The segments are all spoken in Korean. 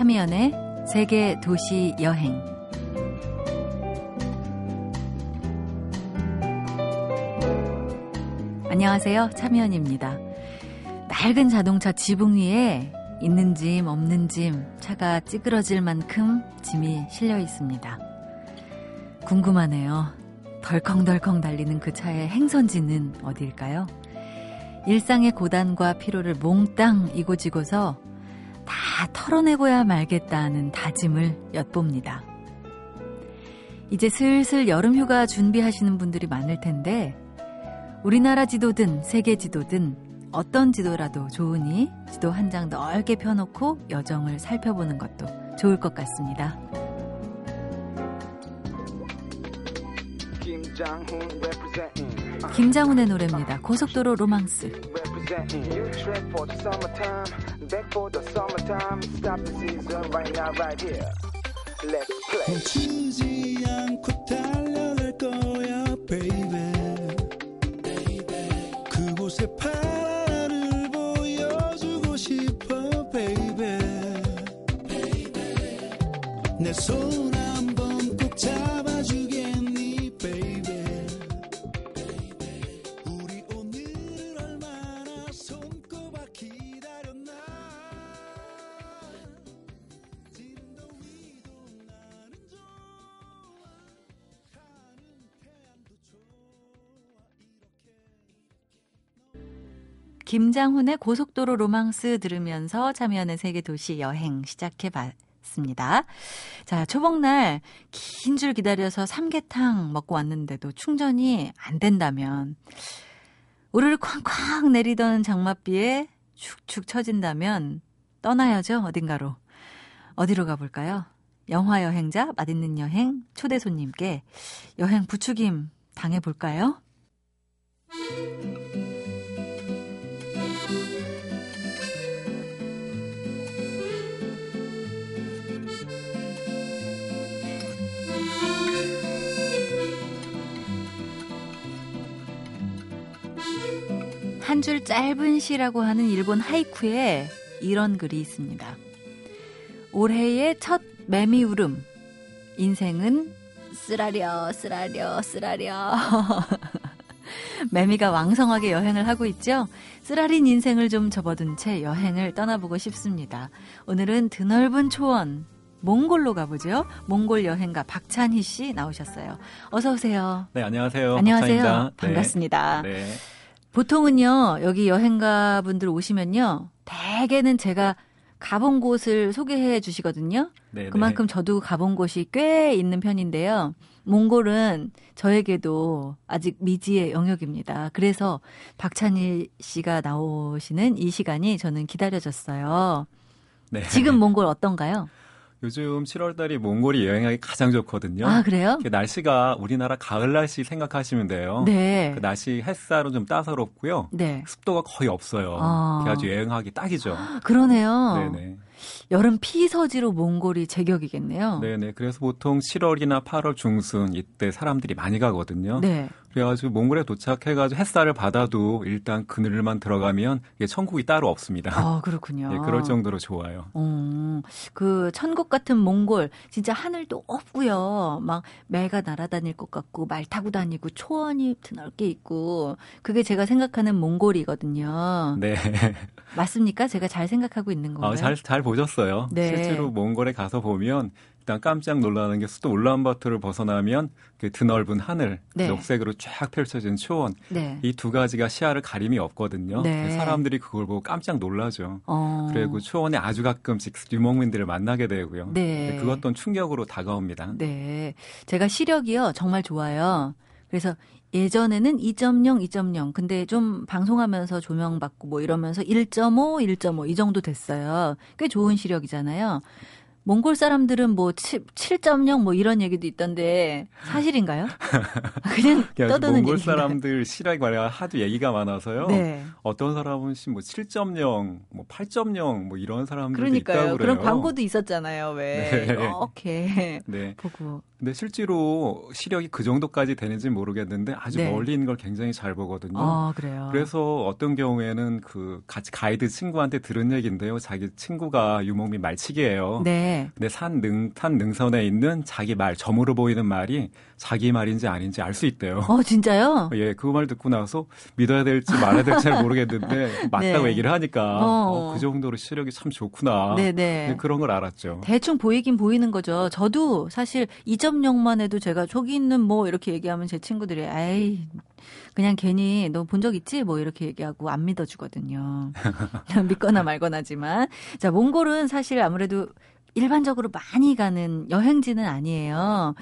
참여연의 세계 도시 여행 안녕하세요. 참여연입니다. 낡은 자동차 지붕 위에 있는 짐 없는 짐 차가 찌그러질 만큼 짐이 실려 있습니다. 궁금하네요. 덜컹덜컹 달리는 그 차의 행선지는 어디일까요? 일상의 고단과 피로를 몽땅 이고지고서 다 털어내고야 말겠다는 다짐을 엿봅니다. 이제 슬슬 여름 휴가 준비하시는 분들이 많을 텐데 우리나라 지도든 세계 지도든 어떤 지도라도 좋으니 지도 한 장 넓게 펴놓고 여정을 살펴보는 것도 좋을 것 같습니다. 김장훈의 노래입니다. 고속도로 로망스. 멈추지 않고 달려갈 거야, baby. 그곳에 파란을 보여주고 싶어, baby. 내손 김장훈의 고속도로 로망스 들으면서 참여하는 세계 도시 여행 시작해 봤습니다. 자, 초복날 긴 줄 기다려서 삼계탕 먹고 왔는데도 충전이 안 된다면 우르르 쾅쾅 내리던 장맛비에 축축 처진다면 떠나야죠, 어딘가로. 어디로 가볼까요? 영화 여행자, 맛있는 여행, 초대 손님께 여행 부추김 당해볼까요? 한 줄 짧은 시라고 하는 일본 하이쿠에 이런 글이 있습니다. 올해의 첫 매미 울음. 인생은 쓰라려, 쓰라려, 쓰라려. 매미가 왕성하게 여행을 하고 있죠? 쓰라린 인생을 좀 접어둔 채 여행을 떠나보고 싶습니다. 오늘은 드넓은 초원, 몽골로 가보죠. 몽골 여행가 박찬희 씨 나오셨어요. 어서 오세요. 네, 안녕하세요. 안녕하세요. 박찬입니다. 반갑습니다. 네. 네. 보통은요, 여기 여행가 분들 오시면요, 대개는 제가 가본 곳을 소개해 주시거든요. 네, 그만큼 저도 가본 곳이 꽤 있는 편인데요. 몽골은 저에게도 아직 미지의 영역입니다. 그래서 박찬일 씨가 나오시는 이 시간이 저는 기다려졌어요. 네. 지금 몽골 어떤가요? 요즘 7월달이 몽골이 여행하기 가장 좋거든요. 아, 그래요? 그 날씨가 우리나라 가을 날씨 생각하시면 돼요. 네. 그 날씨 햇살은 좀 따사롭고요. 네. 습도가 거의 없어요. 아. 그래 아주 여행하기 딱이죠. 그러네요. 네네. 여름 피서지로 몽골이 제격이겠네요. 네네. 그래서 보통 7월이나 8월 중순 이때 사람들이 많이 가거든요. 네. 그래가지고 몽골에 도착해가지고 햇살을 받아도 일단 그늘만 들어가면 이게 천국이 따로 없습니다. 아, 그렇군요. 네, 그럴 정도로 좋아요. 어, 그 천국 같은 몽골 진짜 하늘도 없고요. 막 매가 날아다닐 것 같고 말 타고 다니고 초원이 드넓게 있고 그게 제가 생각하는 몽골이거든요. 네. 맞습니까? 제가 잘 생각하고 있는 건가요? 아, 잘, 잘 보셨어요. 네. 실제로 몽골에 가서 보면 일단 깜짝 놀라는 게 수도 울란바토를 벗어나면 그 드넓은 하늘, 네. 녹색으로 쫙 펼쳐진 초원 네. 이두 가지가 시야를 가림이 없거든요. 네. 사람들이 그걸 보고 깜짝 놀라죠. 어. 그리고 초원에 아주 가끔씩 유목민들을 만나게 되고요. 네. 그것 또한 충격으로 다가옵니다. 네. 제가 시력이요. 정말 좋아요. 그래서 예전에는 2.0, 2.0. 근데 좀 방송하면서 조명받고 뭐 이러면서 1.5, 1.5 이 정도 됐어요. 꽤 좋은 시력이잖아요. 몽골 사람들은 뭐 7, 뭐 이런 얘기도 있던데 사실인가요? 그냥 떠드는 몽골? 사람들 시력이 말이야 하도 얘기가 많아서요. 네. 어떤 사람은 뭐 7.0, 뭐 8.0, 뭐 이런 사람들도 그러니까요. 있다고 그래요. 그런 광고도 있었잖아요. 왜 네. 이렇게 네. 보고 근데 실제로 시력이 그 정도까지 되는지 는 모르겠는데 아주 네. 멀리 있는 걸 굉장히 잘 보거든요. 아, 그래요. 그래서 어떤 경우에는 그 같이 가이드 친구한테 들은 얘기인데요. 자기 친구가 유목민 말치기예요. 네. 근데 산 능, 산 능선에 있는 자기 말, 점으로 보이는 말이 자기 말인지 아닌지 알 수 있대요. 어, 진짜요? 예, 그 말 듣고 나서 믿어야 될지 말아야 될지 잘 모르겠는데 맞다고 네. 얘기를 하니까 어. 어, 그 정도로 시력이 참 좋구나. 네, 네. 네, 그런 걸 알았죠. 대충 보이긴 보이는 거죠. 저도 사실 2.0만 해도 제가 저기 있는 뭐 이렇게 얘기하면 제 친구들이 에이 그냥 괜히 너 본 적 있지? 뭐 이렇게 얘기하고 안 믿어주거든요. 믿거나 말거나지만 자 몽골은 사실 아무래도 일반적으로 많이 가는 여행지는 아니에요.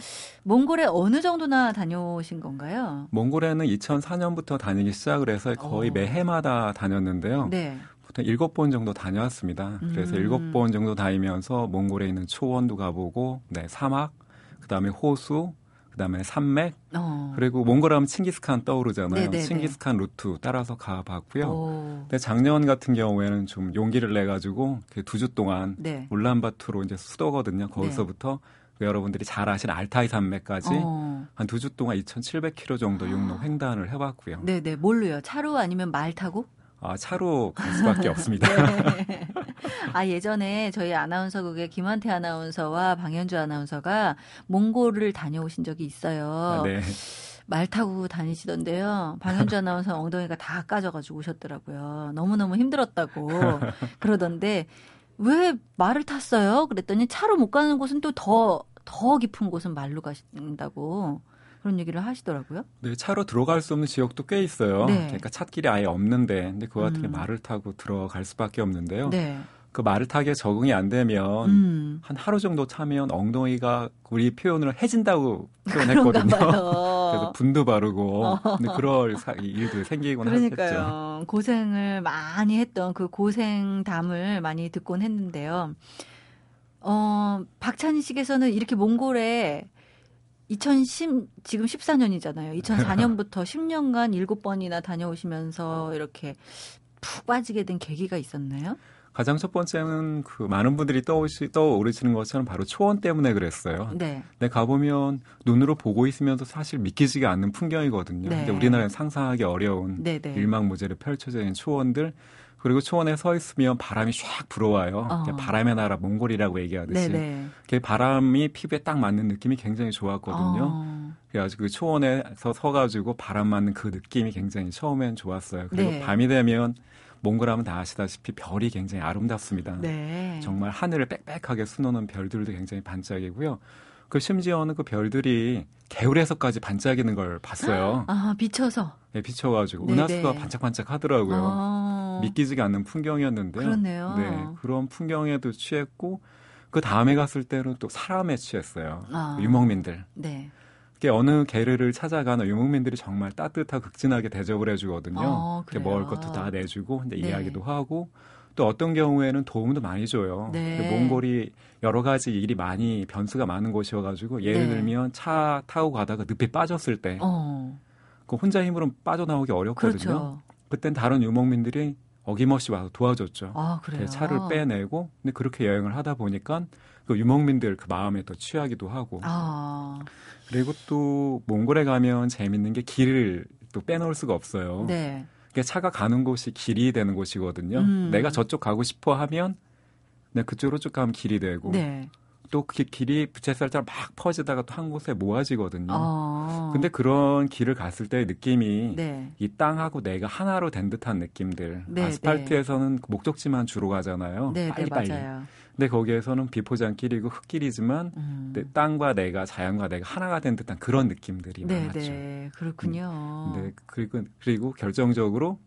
몽골에 어느 정도나 다녀오신 건가요? 몽골에는 2004년부터 다니기 시작을 해서 거의 어. 매해마다 다녔는데요. 네. 보통 일곱 번 정도 다녀왔습니다. 그래서 음. 일곱 번 정도 다니면서 몽골에 있는 초원도 가보고, 네, 사막, 그 다음에 호수, 그 다음에 산맥, 어. 그리고 몽골 하면 칭기스칸 떠오르잖아요. 네네네. 칭기스칸 루트 따라서 가봤고요. 오. 근데 작년 같은 경우에는 좀 용기를 내 가지고 두 주 동안 네. 울란바토로 이제 수도거든요. 거기서부터 그 여러분들이 잘 아시는 알타이 산맥까지 어. 한두 주 동안 2,700km 정도 육로 횡단을 해봤고요. 네네 뭘로요? 차로 아니면 말 타고? 아 차로 갈 수밖에 없습니다. 네. 아 예전에 저희 아나운서국의 김한태 아나운서와 방현주 아나운서가 몽골을 다녀오신 적이 있어요. 아, 네. 말 타고 다니시던데요. 방현주 아나운서 엉덩이가 다 까져가지고 오셨더라고요. 너무너무 힘들었다고 그러던데 왜 말을 탔어요? 그랬더니 차로 못 가는 곳은 또 더 더 깊은 곳은 말로 가신다고 그런 얘기를 하시더라고요. 네, 차로 들어갈 수 없는 지역도 꽤 있어요. 네. 그러니까 찻길이 아예 없는데, 근데 그거 같은 게 음. 말을 타고 들어갈 수밖에 없는데요. 네. 그 말을 타기에 적응이 안 되면 음. 한 하루 정도 타면 엉덩이가 우리 표현을 해진다고 표현했거든요. 그래서 분도 바르고 근데 그럴 사- 일도 생기곤 하겠죠. 그러니까요. 고생을 많이 했던 그 고생담을 많이 듣곤 했는데요. 어, 박찬희 씨께서는 이렇게 몽골에 2010, 지금 14년이잖아요. 2004년부터 10년간 7번이나 다녀오시면서 이렇게 푹 빠지게 된 계기가 있었나요? 가장 첫 번째는 그 많은 분들이 떠오시, 떠오르시는 것처럼 바로 초원 때문에 그랬어요. 네. 근데 가보면 눈으로 보고 있으면서 사실 믿기지가 않는 풍경이거든요. 네. 근데 우리나라에 상상하기 어려운 네 네. 일망무제로 펼쳐져 있는 초원들 그리고 초원에 서 있으면 바람이 샥 불어와요. 어. 바람의 나라 몽골이라고 얘기하듯이. 그 바람이 피부에 딱 맞는 느낌이 굉장히 좋았거든요. 어, 그래가지고 그 초원에서 서가지고 바람 맞는 그 느낌이 굉장히 처음엔 좋았어요. 그리고 네. 밤이 되면 몽골 하면 다 아시다시피 별이 굉장히 아름답습니다. 네. 정말 하늘을 빽빽하게 수놓는 별들도 굉장히 반짝이고요. 그 심지어는 그 별들이 개울에서까지 반짝이는 걸 봤어요. 아, 비쳐서. 네, 비춰가지고 네네. 은하수가 반짝반짝 하더라고요. 어, 믿기지가 않는 풍경이었는데요. 그렇네요. 네, 그런 풍경에도 취했고 그 다음에 갔을 때는 또 사람에 취했어요. 아. 유목민들. 네. 그게 어느 게르를 찾아가는 유목민들이 정말 따뜻하고 극진하게 대접을 해주거든요. 어, 이렇게 그래요? 먹을 것도 다 내주고 이제 네. 이야기도 하고 또 어떤 경우에는 도움도 많이 줘요. 네. 몽골이 여러 가지 일이 많이 변수가 많은 곳이어가지고 예를 네. 들면 차 타고 가다가 늪에 빠졌을 때 어, 그 혼자 힘으로 빠져나오기 어렵거든요. 그렇죠. 그땐 다른 유목민들이 어김없이 와서 도와줬죠. 아, 그래요. 차를 빼내고 근데 그렇게 여행을 하다 보니까 그 유목민들 그 마음에 더 취하기도 하고 아, 그리고 또 몽골에 가면 재밌는 게 길을 또 빼놓을 수가 없어요. 네. 차가 가는 곳이 길이 되는 곳이거든요. 음. 내가 저쪽 가고 싶어 하면 내가 그쪽으로 쭉 가면 길이 되고 네. 또 그 길이 부채살짝 막 퍼지다가 또 한 곳에 모아지거든요. 어. 근데 그런 길을 갔을 때의 느낌이 네. 이 땅하고 내가 하나로 된 듯한 느낌들. 네, 아스팔트에서는 목적지만 주로 가잖아요. 네, 네, 빨리 빨리. 근데 거기에서는 비포장길이고 흙길이지만 음. 네, 땅과 내가 자연과 내가 하나가 된 듯한 그런 느낌들이 네, 많았죠. 네. 그렇군요. 네, 그리고 그리고 결정적으로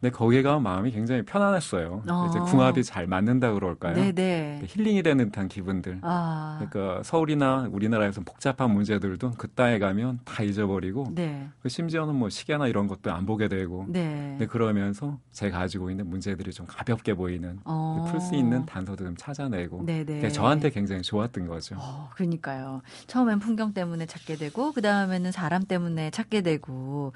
네, 거기에 가면 마음이 굉장히 편안했어요. 어. 이제 궁합이 잘 맞는다 그럴까요? 네, 네. 힐링이 되는 듯한 기분들. 아. 그러니까 서울이나 우리나라에서 복잡한 문제들도 그 땅에 가면 다 잊어버리고 네. 그 심지어는 뭐 시계나 이런 것도 안 보게 되고 네. 네, 그러면서 제가 가지고 있는 문제들이 좀 가볍게 보이는 어. 풀수 있는 단서도 좀 찾아내고 네, 네. 저한테 굉장히 좋았던 거죠. 어, 그러니까요. 처음엔 풍경 때문에 찾게 되고 그 다음에는 사람 때문에 찾게 되고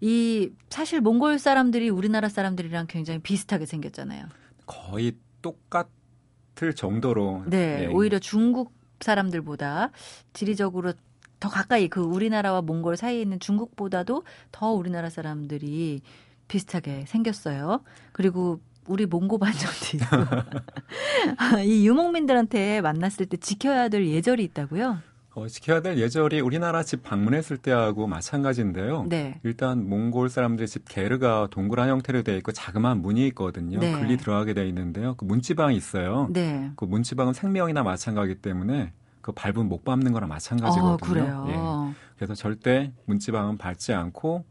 이 사실 몽골 사람들이 우리나라 사람들이랑 굉장히 비슷하게 생겼잖아요. 거의 똑같을 정도로 네, 예, 오히려 중국 사람들보다 지리적으로 더 가까이 그 우리나라와 몽골 사이에 있는 중국보다도 더 우리나라 사람들이 비슷하게 생겼어요. 그리고 우리 몽고 반정도 있고 이 유목민들한테 만났을 때 지켜야 될 예절이 있다고요? 어, 지켜야 될 예절이 우리나라 집 방문했을 때하고 마찬가지인데요. 네. 일단 몽골 사람들의 집 게르가 동그란 형태로 되어 있고 자그마한 문이 있거든요. 네. 글리 들어가게 되어 있는데요. 그 문지방이 있어요. 네. 그 문지방은 생명이나 마찬가지이기 때문에 그 밟은 못 밟는 거랑 마찬가지거든요. 어, 그래요. 예. 그래서 절대 문지방은 밟지 않고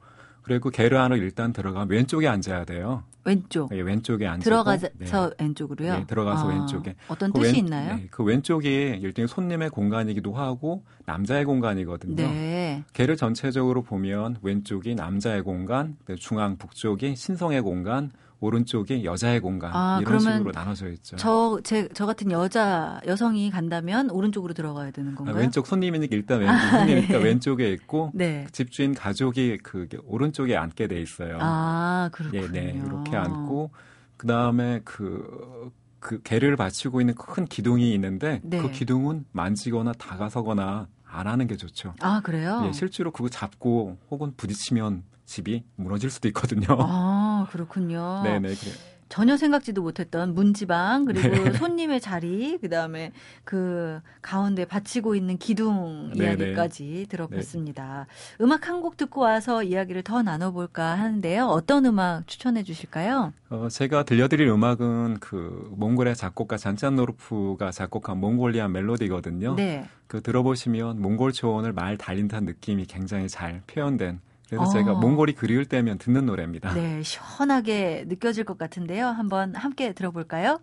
그리고 게르 안으로 일단 들어가면 왼쪽에 앉아야 돼요. 왼쪽. 예, 왼쪽에 앉고 들어가서 네. 왼쪽으로요? 네, 들어가서 아, 왼쪽에. 어떤 그 뜻이 왼- 있나요? 네, 그 왼쪽이 일종의 손님의 공간이기도 하고 남자의 공간이거든요. 네. 게르 전체적으로 보면 왼쪽이 남자의 공간, 그 중앙 북쪽이 신성의 공간, 오른쪽이 여자의 공간 아, 이런 식으로 나눠져 있죠. 저, 제, 저 같은 여자, 여성이 간다면 오른쪽으로 들어가야 되는 아, 건가요? 왼쪽 손님이니까 일단 왼, 손님이니까 예. 왼쪽에 있고 네. 집주인 가족이 그 오른쪽에 앉게 돼 있어요. 아, 그렇군요. 예, 네, 이렇게 앉고 그 다음에 그, 그 개를 받치고 있는 큰 기둥이 있는데 네. 그 기둥은 만지거나 다가서거나 안 하는 게 좋죠. 아, 그래요? 예, 실제로 그거 잡고 혹은 부딪히면 집이 무너질 수도 있거든요. 아, 그렇군요. 네네 그래. 전혀 생각지도 못했던 문지방 그리고 네. 손님의 자리 그다음에 그 가운데 받치고 있는 기둥 네, 이야기까지 들어봤습니다. 음악 한 곡 듣고 와서 이야기를 더 나눠볼까 하는데요. 어떤 음악 추천해 주실까요? 어, 제가 들려드릴 음악은 그 몽골의 작곡가 잔짠노르프가 작곡한 몽골리안 멜로디거든요. 네. 그 들어보시면 몽골 초원을 말 달린 듯한 느낌이 굉장히 잘 표현된. 그래서 어. 제가 몽골이 그리울 때면 듣는 노래입니다. 네, 시원하게 느껴질 것 같은데요. 한번 함께 들어볼까요?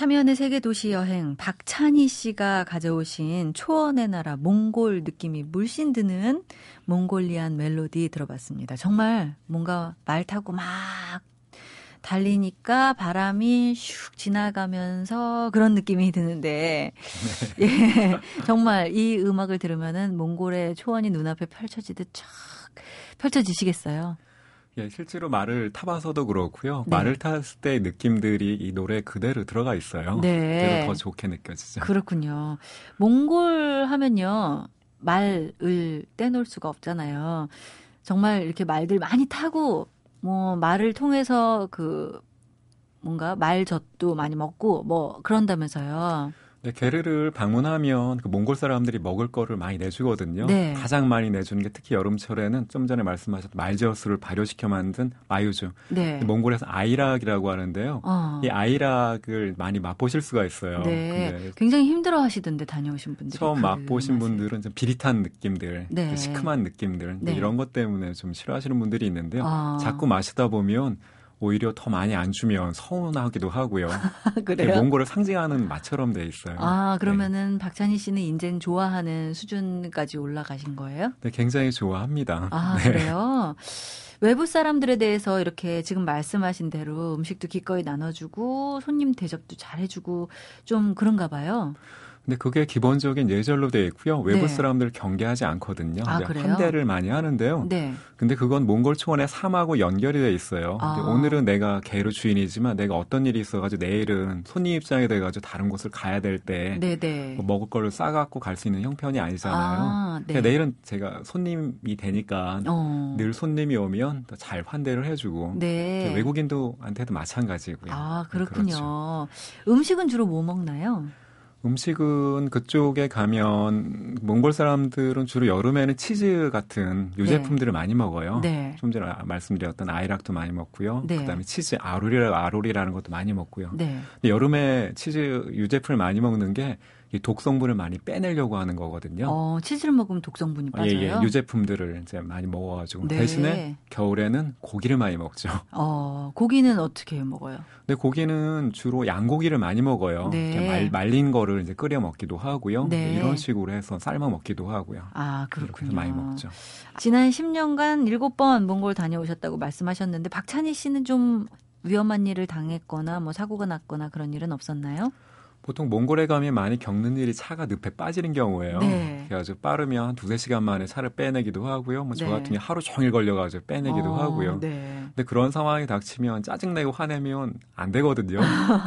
참여연의 세계 도시 여행 박찬희 씨가 가져오신 초원의 나라 몽골 느낌이 물씬 드는 몽골리안 멜로디 들어봤습니다. 정말 뭔가 말 타고 막 달리니까 바람이 슉 지나가면서 그런 느낌이 드는데 예 정말 이 음악을 들으면은 몽골의 초원이 눈앞에 펼쳐지듯 쫙 펼쳐지시겠어요. 예, 실제로 말을 타봐서도 그렇고요. 네. 말을 탔을 때의 느낌들이 이 노래 그대로 들어가 있어요. 네. 그래서 더 좋게 느껴지죠. 그렇군요. 몽골 하면요. 말을 떼놓을 수가 없잖아요. 정말 이렇게 말들 많이 타고 뭐 말을 통해서 그 뭔가 말젓도 많이 먹고 뭐 그런다면서요. 네, 게르를 방문하면 그 몽골 사람들이 먹을 거를 많이 내주거든요. 네. 가장 많이 내주는 게 특히 여름철에는 좀 전에 말씀하셨던 말젓을 발효시켜 만든 마유주. 네. 몽골에서 아이락이라고 하는데요. 어. 이 아이락을 많이 맛보실 수가 있어요. 네. 근데 굉장히 힘들어 하시던데 다녀오신 분들이. 처음 그 맛보신 맛을. 분들은 좀 비릿한 느낌들, 네. 좀 시큼한 느낌들 네. 이런 것 때문에 좀 싫어하시는 분들이 있는데요. 아. 자꾸 마시다 보면 오히려 더 많이 안 주면 서운하기도 하고요. 그래요? 몽골을 상징하는 맛처럼 돼 있어요. 아, 네. 그러면은 박찬희 씨는 인젠 좋아하는 수준까지 올라가신 거예요? 네, 굉장히 좋아합니다. 아, 네. 그래요? 외부 사람들에 대해서 이렇게 지금 말씀하신 대로 음식도 기꺼이 나눠주고 손님 대접도 잘해주고 좀 그런가 봐요. 근데 그게 기본적인 예절로 되어 있고요. 외부 네. 사람들 경계하지 않거든요. 아? 환대를 많이 하는데요. 네. 근데 그건 몽골 초원의 삶하고 연결이 돼 있어요. 아. 오늘은 내가 개로 주인이지만 내가 어떤 일이 있어가지고 내일은 손님 입장이 돼가지고 다른 곳을 가야 될때 네네. 뭐 먹을 거를 싸갖고 갈 수 있는 형편이 아니잖아요. 아, 네. 그러니까 내일은 제가 손님이 되니까 어. 늘 손님이 오면 더잘 환대를 해주고 네. 외국인도한테도 마찬가지고요. 아, 네, 그렇죠. 그렇군요. 음식은 주로 뭐 먹나요? 음식은 그쪽에 가면 몽골 사람들은 주로 여름에는 치즈 같은 유제품들을 많이 먹어요. 네. 좀 전에 말씀드렸던 아이락도 많이 먹고요. 네. 그다음에 치즈 아로리라 아로리라는 것도 많이 먹고요. 네. 근데 여름에 치즈 유제품을 많이 먹는 게 이 독성분을 많이 빼내려고 하는 거거든요. 어, 치즈를 먹으면 독성분이 예, 빠져요. 예, 유제품들을 이제 많이 먹어가지고 네. 대신에 겨울에는 고기를 많이 먹죠. 어, 고기는 어떻게 먹어요? 근데 고기는 주로 양고기를 많이 먹어요. 네. 이렇게 말, 말린 거를 이제 끓여 먹기도 하고요. 네. 이런 식으로 해서 삶아 먹기도 하고요. 아, 그렇군요. 많이 먹죠. 지난 10년간 7번 몽골 다녀오셨다고 말씀하셨는데 박찬희 씨는 좀 위험한 일을 당했거나 뭐 사고가 났거나 그런 일은 없었나요? 보통 몽골에 가면 많이 겪는 일이 차가 늪에 빠지는 경우예요. 네. 그래가지고 빠르면 한 두세 시간 만에 차를 빼내기도 하고요. 뭐저 네. 같은 경우 하루 종일 걸려가지고 빼내기도 어, 하고요. 네. 근데 그런 상황이 닥치면 짜증내고 화내면 안 되거든요.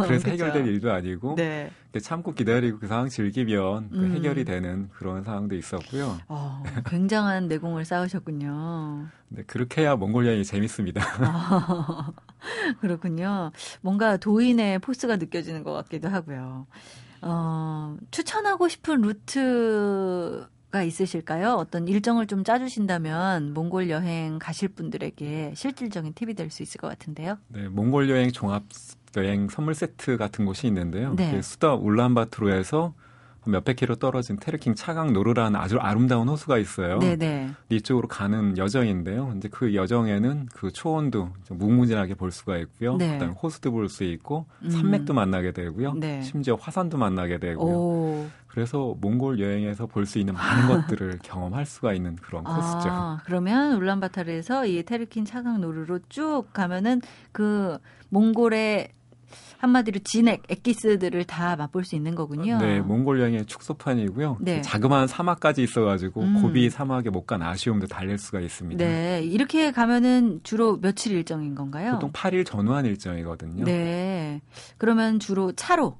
그래서. 해결될 일도 아니고 네. 참고 기다리고 그 상황 즐기면 그 음. 해결이 되는 그런 상황도 있었고요. 어, 굉장한 내공을 쌓으셨군요. 네, 그렇게 해야 몽골 여행이 재밌습니다. 아, 그렇군요. 뭔가 도인의 포스가 느껴지는 것 같기도 하고요. 어, 추천하고 싶은 루트 가 있으실까요? 어떤 일정을 좀 짜주신다면 몽골 여행 가실 분들에게 실질적인 팁이 될 수 있을 것 같은데요. 네, 몽골 여행 종합 여행 선물 세트 같은 곳이 있는데요. 네. 그 수도 울란바토르에서 몇백 킬로 떨어진 테르킹 차강 노르라는 아주 아름다운 호수가 있어요. 네네. 이쪽으로 가는 여정인데요. 이제 그 여정에는 그 초원도 좀 무궁무진하게 볼 수가 있고요. 네. 그다음에 호수도 볼 수 있고 음. 산맥도 만나게 되고요. 네. 심지어 화산도 만나게 되고요. 오. 그래서 몽골 여행에서 볼 수 있는 많은 것들을 경험할 수가 있는 그런 코스죠. 아, 그러면 울란바타르에서 이 테르킨 차강 노르로 쭉 가면은 그 몽골의 한마디로 진액, 엑기스들을 다 맛볼 수 있는 거군요. 네, 몽골 여행의 축소판이고요. 네. 그 자그마한 사막까지 있어가지고 음. 고비 사막에 못 간 아쉬움도 달랠 수가 있습니다. 네, 이렇게 가면은 주로 며칠 일정인 건가요? 보통 8일 전후한 일정이거든요. 네. 그러면 주로 차로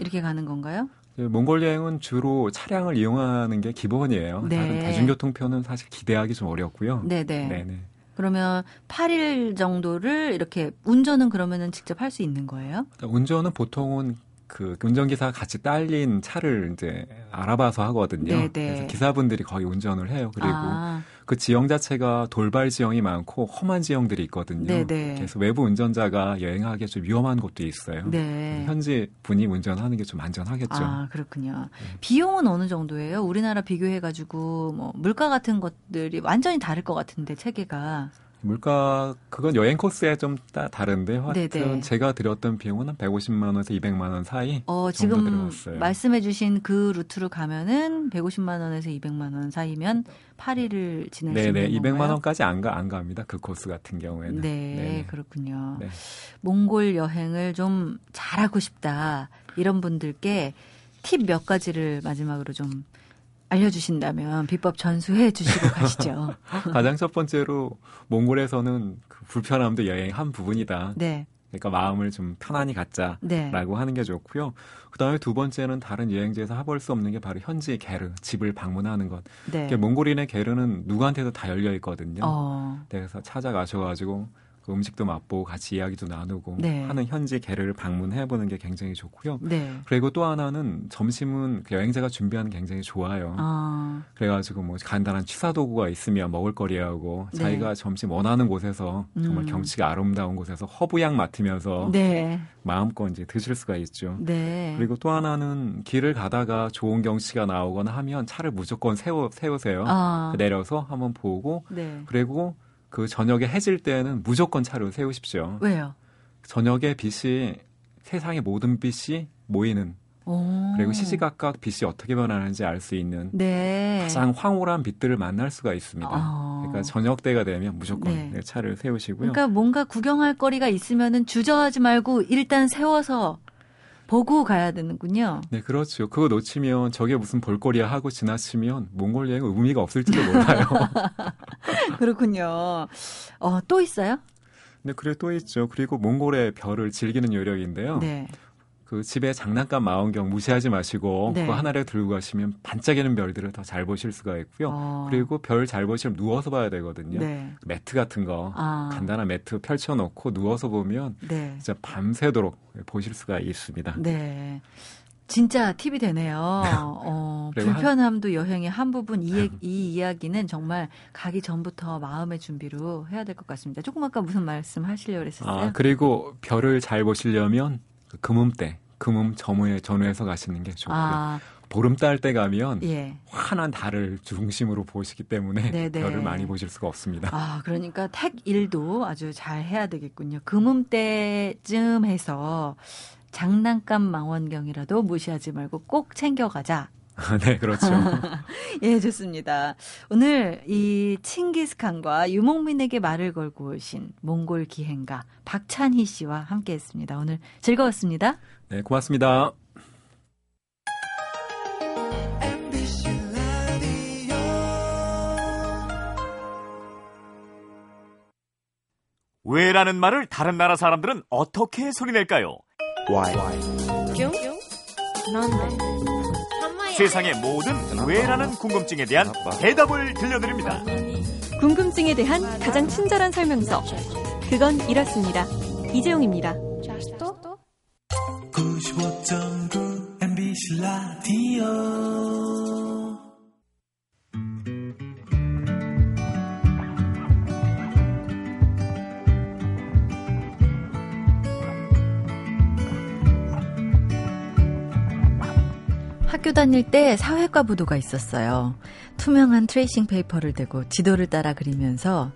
이렇게 가는 건가요? 그 몽골 여행은 주로 차량을 이용하는 게 기본이에요. 네. 다른 대중교통표는 사실 기대하기 좀 어렵고요. 네네. 네네. 그러면 8일 정도를 이렇게 운전은 그러면은 직접 할 수 있는 거예요? 그러니까 운전은 보통은 그 운전기사가 같이 딸린 차를 이제 알아봐서 하거든요. 네네. 그래서 기사분들이 거의 운전을 해요. 그리고 아, 그 지형 자체가 돌발 지형이 많고 험한 지형들이 있거든요. 네네. 그래서 외부 운전자가 여행하기에 좀 위험한 곳도 있어요. 네. 현지 분이 운전하는 게 좀 안전하겠죠. 아, 그렇군요. 네. 비용은 어느 정도예요? 우리나라 비교해가지고, 뭐, 물가 같은 것들이 완전히 다를 것 같은데, 체계가. 물가 그건 여행 코스에 좀 따, 다른데 하여튼 네네. 제가 들였던 비용은 한 150만 원에서 200만 원 사이 어, 지금 들어갔어요. 말씀해주신 그 루트로 가면은 150만 원에서 200만 원 사이면 8일을 지낼 수 네네 있는 200만 건가요? 원까지 안가 안 갑니다. 그 코스 같은 경우에는. 네, 네네. 그렇군요. 네. 몽골 여행을 좀 잘하고 싶다. 이런 분들께 팁 몇 가지를 마지막으로 좀 알려주신다면 비법 전수해 주시고 가시죠. 가장 첫 번째로 몽골에서는 그 불편함도 여행 한 부분이다. 네, 그러니까 마음을 좀 편안히 갖자. 네. 라고 하는 게 좋고요. 그 다음에 두 번째는 다른 여행지에서 해볼 수 없는 게 바로 현지 게르, 집을 방문하는 것. 네. 이게 몽골인의 게르는 누구한테도 다 열려 있거든요. 어, 그래서 찾아가셔가지고 그 음식도 맛보고 같이 이야기도 나누고 네. 하는 현지 게르를 방문해 보는 게 굉장히 좋고요. 네. 그리고 또 하나는 점심은 그 여행자가 준비하는 게 굉장히 좋아요. 아, 그래가지고 뭐 간단한 취사 도구가 있으면 먹을거리하고 네. 자기가 점심 원하는 곳에서 정말 음. 경치가 아름다운 곳에서 허브향 맡으면서 네, 마음껏 이제 드실 수가 있죠. 네. 그리고 또 하나는 길을 가다가 좋은 경치가 나오거나 하면 차를 무조건 세우, 세우세요. 아, 내려서 한번 보고 네. 그리고 그 저녁에 해질 때는 무조건 차를 세우십시오. 왜요? 저녁에 빛이 세상의 모든 빛이 모이는 오. 그리고 시시각각 빛이 어떻게 변하는지 알 수 있는 네. 가장 황홀한 빛들을 만날 수가 있습니다. 어. 그러니까 저녁 때가 되면 무조건 네. 네, 차를 세우시고요. 그러니까 뭔가 구경할 거리가 있으면은 주저하지 말고 일단 세워서 보고 가야 되는군요. 네, 그렇죠. 그거 놓치면 저게 무슨 볼거리야 하고 지나치면 몽골 여행 의미가 없을지도 몰라요. 그렇군요. 어, 또 있어요? 네, 그리고 또 있죠. 그리고 몽골의 별을 즐기는 요령인데요. 네. 그 집에 장난감 망원경 무시하지 마시고 네. 그거 하나를 들고 가시면 반짝이는 별들을 더 잘 보실 수가 있고요. 어. 그리고 별 잘 보시면 누워서 봐야 되거든요. 네. 매트 같은 거 아. 간단한 매트 펼쳐놓고 누워서 보면 네. 진짜 밤새도록 보실 수가 있습니다. 네. 진짜 팁이 되네요. 어, 그리고 한- 불편함도 여행의 한 부분. 이, 얘- 이 이야기는 정말 가기 전부터 마음의 준비로 해야 될 것 같습니다. 조금 아까 무슨 말씀 하시려고 그랬었어요? 아 그리고 별을 잘 보시려면 그 금음대, 금음 전후에 전후에서 가시는 게 좋고요. 아, 보름달 때 가면 예. 환한 달을 중심으로 보시기 때문에 네네. 별을 많이 보실 수가 없습니다. 아, 그러니까 택 일도 아주 잘 해야 되겠군요. 금음 때쯤 해서 장난감 망원경이라도 무시하지 말고 꼭 챙겨가자. 네, 그렇죠. 예, 좋습니다. 오늘 이 칭기스칸과 유목민에게 말을 걸고 오신 몽골 기행가 박찬희 씨와 함께 했습니다. 오늘 즐거웠습니다. 네, 고맙습니다. 왜라는 말을 다른 나라 사람들은 어떻게 소리낼까요? 세상의 모든 왜라는 궁금증에 대한 대답을 들려드립니다. 궁금증에 대한 가장 친절한 설명서. 그건 이렇습니다. 이재용입니다. 95.9 MBC 라디오 학교 다닐 때 사회과 부도가 있었어요. 투명한 트레이싱 페이퍼를 대고 지도를 따라 그리면서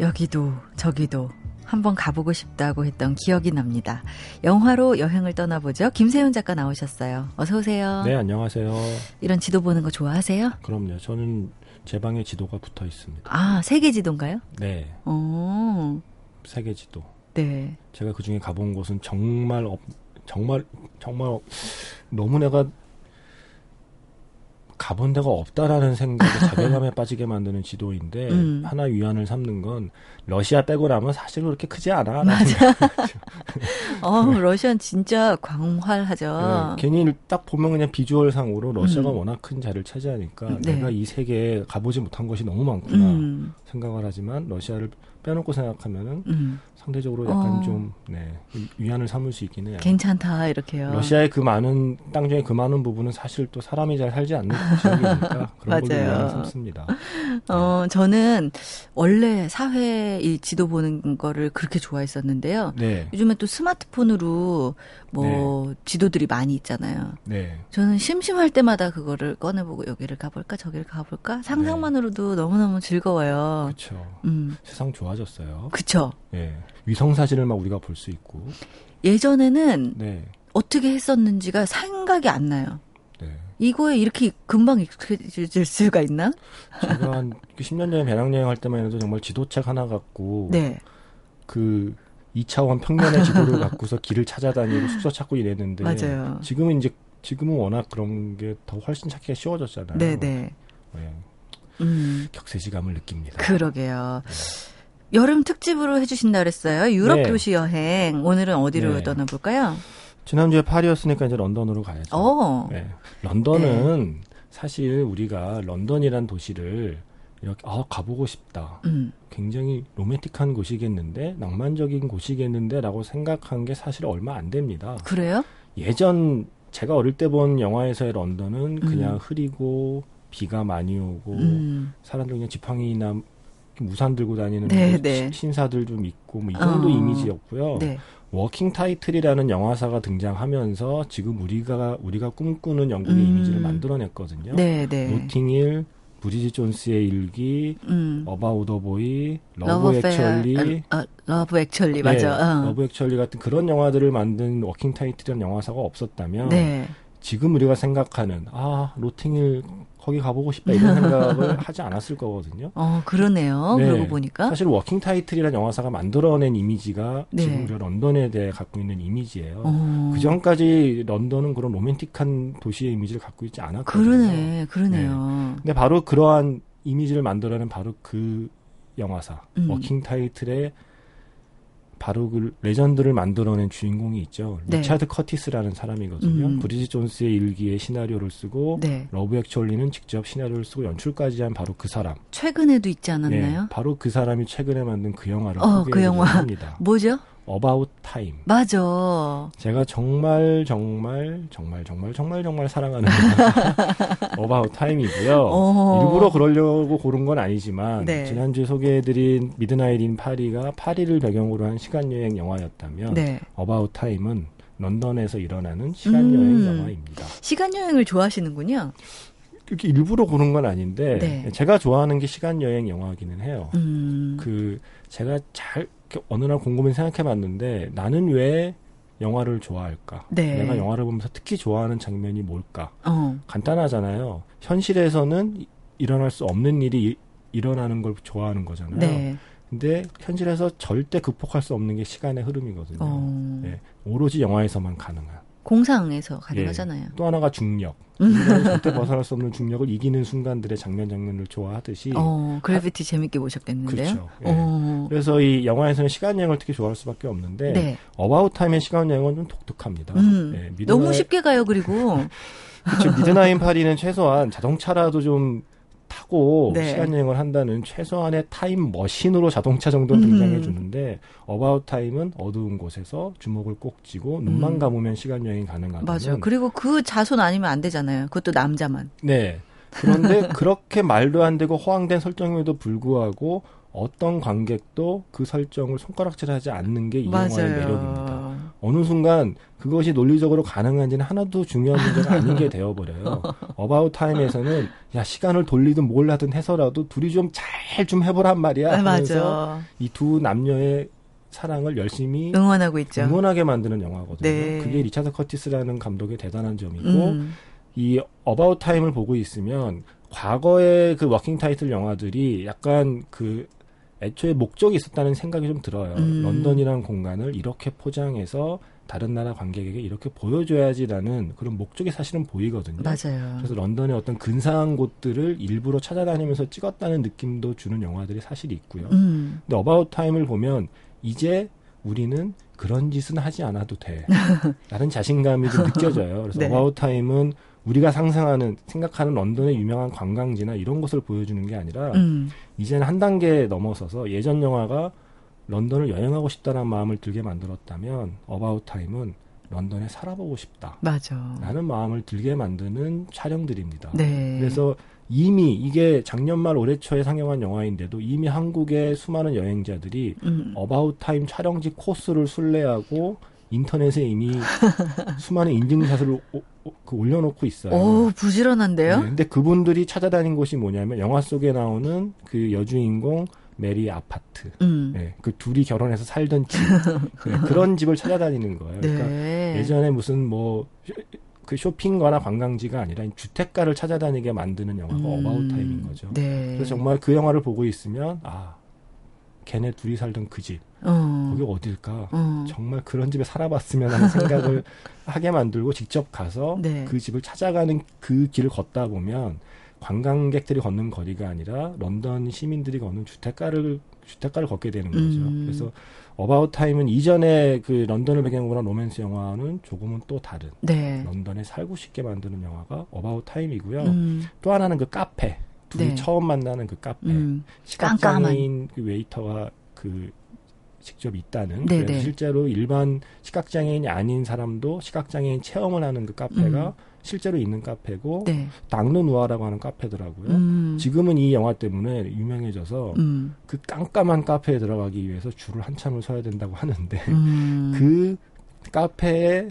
여기도 저기도 한번 가보고 싶다고 했던 기억이 납니다. 영화로 여행을 떠나보죠. 김세윤 작가 나오셨어요. 어서 오세요. 네, 안녕하세요. 이런 지도 보는 거 좋아하세요? 그럼요. 저는 제 방에 지도가 붙어 있습니다. 아, 세계 지도인가요? 네, 어, 세계 지도. 네. 제가 그 중에 가본 곳은 정말 없, 정말 정말 없- 너무 내가 가본 데가 없다라는 생각에 자괴감에 빠지게 만드는 지도인데 음. 하나 위안을 삼는 건 러시아 빼고 나면 사실 그렇게 크지 않아. 맞아. 어, 러시아는 진짜 광활하죠. 네, 괜히 딱 보면 그냥 비주얼상으로 러시아가 음. 워낙 큰 자리를 차지하니까 네. 내가 이 세계에 가보지 못한 것이 너무 많구나 음, 생각을 하지만 러시아를 빼놓고 생각하면은 음, 상대적으로 약간 어. 좀 네, 위안을 삼을 수 있긴 해요. 괜찮다, 이렇게요. 러시아의 그 많은 땅 중에 그 많은 부분은 사실 또 사람이 잘 살지 않는 지역이니까 그런 걸로. 위안을 삼습니다. 어, 저는 원래 사회 이 지도 보는 거를 그렇게 좋아했었는데요. 네, 요즘에 또 스마트폰으로 뭐 지도들이 많이 있잖아요. 네, 저는 심심할 때마다 그거를 꺼내보고 여기를 가볼까 저기를 가볼까 상상만으로도 너무너무 즐거워요. 그렇죠. 음, 세상 좋아 졌어요. 그쵸. 네, 위성 사진을 막 우리가 볼 수 있고, 예전에는 네, 어떻게 했었는지가 생각이 안 나요. 네. 이거에 이렇게 금방 익숙해질 수가 있나? 제가 한 10년 전에 배낭여행 할 때만 해도 정말 지도책 하나 갖고 네. 그 2차원 평면의 지도를 갖고서 길을 찾아다니고 숙소 찾고 이랬는데 맞아요. 지금은 이제 지금은 워낙 그런 게 더 훨씬 찾기가 쉬워졌잖아요. 네네. 네, 음, 격세지감을 느낍니다. 그러게요. 여름 특집으로 해주신다 그랬어요. 유럽 네. 도시 여행. 오늘은 어디로 네. 떠나볼까요? 지난주에 파리였으니까 이제 런던으로 가야죠. 어. 네. 런던은 사실 우리가 런던이란 도시를 이렇게 아 가보고 싶다. 음, 굉장히 로맨틱한 곳이겠는데 낭만적인 곳이겠는데라고 생각한 게 사실 얼마 안 됩니다. 그래요? 예전 제가 어릴 때 본 영화에서의 런던은 그냥 음. 흐리고 비가 많이 오고 음, 사람들 그냥 지팡이나 우산 들고 다니는 네, 뭐 네. 시- 신사들 좀 있고 뭐 이 정도 어. 이미지였고요. 네. 워킹 타이틀이라는 영화사가 등장하면서 지금 우리가 우리가 꿈꾸는 영국의 음. 이미지를 만들어냈거든요. 네, 네. 노팅힐, 브리짓 존스의 일기, 음. 어바웃 더 보이, 러브 액츄얼리, 러브 액츄얼리 네, 맞아. 어. 러브 액츄얼리 같은 그런 영화들을 만든 워킹 타이틀이라는 영화사가 없었다면 네. 지금 우리가 생각하는 아 노팅힐 거기 가보고 싶다 이런 생각을 하지 않았을 거거든요. 어, 그러네요. 네. 그러고 보니까. 사실 워킹 타이틀이라는 영화사가 만들어낸 이미지가 네. 지금 우리가 런던에 대해 갖고 있는 이미지예요. 어. 그 전까지 런던은 그런 로맨틱한 도시의 이미지를 갖고 있지 않았거든요. 그러네, 그러네요. 근데 바로 그러한 이미지를 만들어낸 바로 그 영화사 음. Working Title의 바로 그 레전드를 만들어낸 주인공이 있죠. 네. 리차드 커티스라는 사람이거든요. 음. 브리짓 존스의 일기에 시나리오를 쓰고 네. Love Actually는 직접 시나리오를 쓰고 연출까지 한 바로 그 사람. 최근에도 있지 않았나요? 네, 바로 그 사람이 최근에 만든 그 영화를 어, 그 영화. 합니다. 뭐죠? About Time. 맞아. 제가 정말 정말 정말 정말 정말 정말 사랑하는 About Time이고요. 어. 일부러 그러려고 고른 건 아니지만 네. 지난주에 소개해드린 Midnight in Paris가 파리를 배경으로 한 시간 여행 영화였다면 네. About Time은 런던에서 일어나는 시간 여행 음. 영화입니다. 시간 여행을 좋아하시는군요. 이렇게 일부러 고른 건 아닌데 네. 제가 좋아하는 게 시간 여행 영화기는 해요. 음. 그 제가 잘 어느 날 곰곰이 생각해봤는데 나는 왜 영화를 좋아할까? 네. 내가 영화를 보면서 특히 좋아하는 장면이 뭘까? 어. 간단하잖아요. 현실에서는 이- 일어날 수 없는 일이 이- 일어나는 걸 좋아하는 거잖아요. 네. 근데 현실에서 절대 극복할 수 없는 게 시간의 흐름이거든요. 어. 네. 오로지 영화에서만 가능한. 공상에서 가능하잖아요. 또 하나가 중력. 음. 절대 벗어날 수 없는 중력을 이기는 순간들의 장면 장면을 좋아하듯이. 어, Gravity 재밌게 보셨겠는데요? 그렇죠. 예. 어. 그래서 이 영화에서는 시간 여행을 특히 좋아할 수밖에 없는데 네. About Time의 시간 여행은 좀 독특합니다. 음. 예, Midnight- 너무 쉽게 가요, 그리고. 그쵸, Midnight in Paris는 최소한 자동차라도 좀 타고 네. 시간 여행을 한다는 최소한의 타임 머신으로 자동차 정도는 음. 등장해 주는데 About Time은 어두운 곳에서 주먹을 꼭 쥐고 눈만 음. 감으면 시간 여행이 가능하다는 맞아요. 그리고 그 자손 아니면 안 되잖아요. 그것도 남자만. 네. 그런데 그렇게 말도 안 되고 허황된 설정임에도 불구하고 어떤 관객도 그 설정을 손가락질하지 않는 게이 영화의 매력입니다. 어느 순간 그것이 논리적으로 가능한지는 하나도 중요한 문제가 아닌 게 되어버려요. About Time에서는 야 시간을 돌리든 뭘 하든 해서라도 둘이 좀 잘좀 해보란 말이야 아, 하면서 맞아. 이두 남녀의 사랑을 열심히 응원하고 있죠. 응원하게 만드는 영화거든요. 네. 그게 리차드 커티스라는 감독의 대단한 점이고 음. 이 About Time을 보고 있으면 과거의 그 Working Title 영화들이 약간 그 애초에 목적이 있었다는 생각이 좀 들어요. 음. 런던이라는 공간을 이렇게 포장해서 다른 나라 관객에게 이렇게 보여줘야지라는 그런 목적이 사실은 보이거든요. 맞아요. 그래서 런던의 어떤 근사한 곳들을 일부러 찾아다니면서 찍었다는 느낌도 주는 영화들이 사실 있고요. 음. 근데 About Time을 보면 이제 우리는 그런 짓은 하지 않아도 돼. 라는 자신감이 좀 느껴져요. 그래서 네. About Time은 우리가 상상하는 생각하는 런던의 유명한 관광지나 이런 곳을 보여주는 게 아니라 음. 이제는 한 단계 넘어서서 예전 영화가 런던을 여행하고 싶다는 마음을 들게 만들었다면 About Time은 런던에 살아보고 싶다. 맞아. 라는 마음을 들게 만드는 촬영들입니다. 네. 그래서 이미 이게 작년 말 올해 초에 상영한 영화인데도 이미 한국의 수많은 여행자들이 음. About Time 촬영지 코스를 순례하고 인터넷에 이미 수많은 인증샷을 오- 오- 그 올려놓고 있어요. 오, 부지런한데요? 네, 근데 그분들이 찾아다닌 곳이 뭐냐면 영화 속에 나오는 그 여주인공 메리 아파트. 음. 네, 그 둘이 결혼해서 살던 집. 네, 그런 집을 찾아다니는 거예요. 그러니까 네. 예전에 무슨 뭐 그 쇼핑가나 관광지가 아니라 주택가를 찾아다니게 만드는 영화가 음. About Time인 거죠. 네. 그래서 정말 그 영화를 보고 있으면 아 걔네 둘이 살던 그 집 어. 거기 어딜까 어. 정말 그런 집에 살아봤으면 하는 생각을 하게 만들고 직접 가서 네. 그 집을 찾아가는 그 길을 걷다 보면 관광객들이 걷는 거리가 아니라 런던 시민들이 걷는 주택가를 주택가를 걷게 되는 거죠. 음. 그래서 About Time은 이전에 그 런던을 배경으로 한 로맨스 영화는 조금은 또 다른 네. 런던에 살고 싶게 만드는 영화가 About Time이고요. 음. 또 하나는 그 카페. 둘이 네. 처음 만나는 그 카페. 음. 시각장애인 그 웨이터가 그 직접 있다는. 네네. 그래서 실제로 일반 시각장애인이 아닌 사람도 시각장애인 체험을 하는 그 카페가 음. 실제로 있는 카페고 네. 당르누아라고 하는 카페더라고요. 음. 지금은 이 영화 때문에 유명해져서 음. 그 깜깜한 카페에 들어가기 위해서 줄을 한참을 서야 된다고 하는데 음. 그 카페에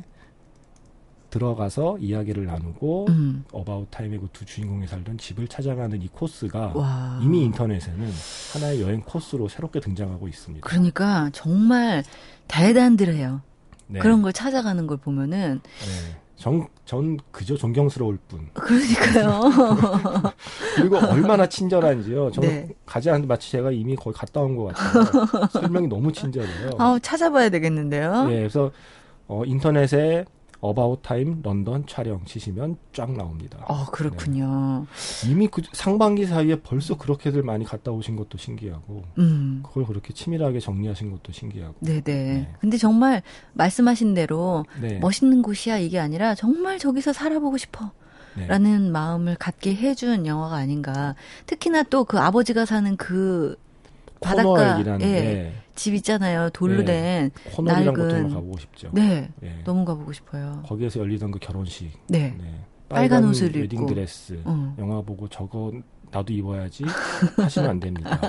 들어가서 이야기를 나누고 음. About Time의 그 두 주인공이 살던 집을 찾아가는 이 코스가 와. 이미 인터넷에는 하나의 여행 코스로 새롭게 등장하고 있습니다. 그러니까 정말 대단들해요. 네. 그런 걸 찾아가는 걸 보면은 네. 전, 전 그저 존경스러울 뿐. 그러니까요. 그리고 얼마나 친절한지요. 저는 네. 가지 않는데 마치 제가 이미 거의 갔다 온 것 같아요. 설명이 너무 친절해요. 아우 찾아봐야 되겠는데요. 예, 그래서 어, 인터넷에 About Time 런던 촬영 치시면 쫙 나옵니다. 어 그렇군요. 이미 그 상반기 사이에 벌써 그렇게들 많이 갔다 오신 것도 신기하고 음. 그걸 그렇게 치밀하게 정리하신 것도 신기하고. 네네. 네. 근데 정말 말씀하신 대로 네. 멋있는 곳이야 이게 아니라 정말 저기서 살아보고 싶어. 네. 라는 마음을 갖게 해준 영화가 아닌가. 특히나 또 그 아버지가 사는 그 바닷가 예, 그 집 있잖아요. 돌로 네. 된. 낡은- 곳도 가보고 싶죠. 네. 예. 너무 가보고 싶어요. 거기에서 열리던 그 결혼식. 네. 네. 빨간 옷을 입고. 웨딩 드레스. 어. 영화 보고 저거 나도 입어야지 하시면 안 됩니다.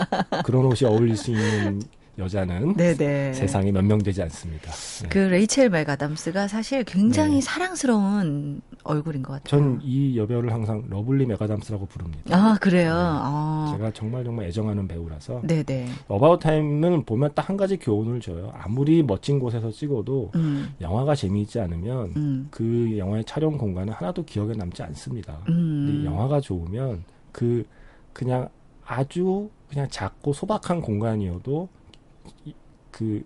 그런 옷이 어울릴 수 있는 여자는 네네. 세상에 몇 명 되지 않습니다. 네. 그 레이첼 맥아담스가 사실 굉장히 네. 사랑스러운 얼굴인 것 같아요. 전 이 여배우를 항상 lovely 맥아담스라고 부릅니다. 아 그래요. 네. 아. 제가 정말 정말 애정하는 배우라서 네네. About Time은 보면 딱 한 가지 교훈을 줘요. 아무리 멋진 곳에서 찍어도 음. 영화가 재미있지 않으면 음. 그 영화의 촬영 공간은 하나도 기억에 남지 않습니다. 음. 영화가 좋으면 그 그냥 아주 그냥 작고 소박한 공간이어도 이- 그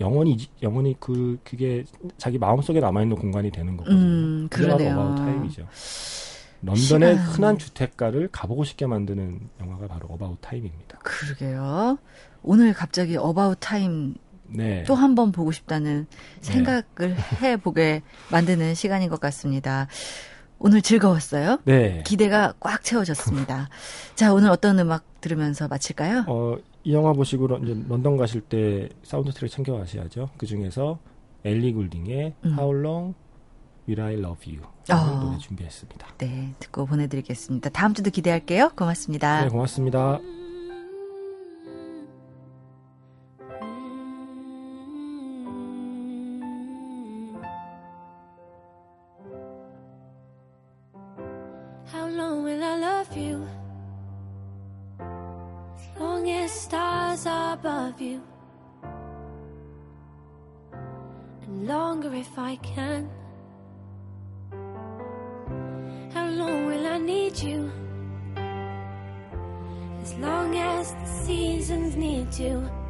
영원히 영원히 그 그게 자기 마음속에 남아 있는 공간이 되는 거거든요. 음, 그러네요. Time이죠. 런던의 시간. 흔한 주택가를 가보고 싶게 만드는 영화가 바로 About Time입니다. 그러게요. 오늘 갑자기 About Time 네. 또 한 번 보고 싶다는 생각을 해보게 만드는 시간인 것 같습니다. 오늘 즐거웠어요. 네. 기대가 꽉 채워졌습니다. 자, 오늘 어떤 음악 들으면서 마칠까요? 어, 이 영화 보시고 런- 이제 런던 가실 때 사운드 트랙 챙겨 가셔야죠. 그 중에서 엘리 굴딩의 음. How Long Will I Love You 아. 노래 준비했습니다. 네, 듣고 보내드리겠습니다. 다음 주도 기대할게요. 고맙습니다. 네, 고맙습니다. You. And longer if I can. How long will I need you? As long as the seasons need to.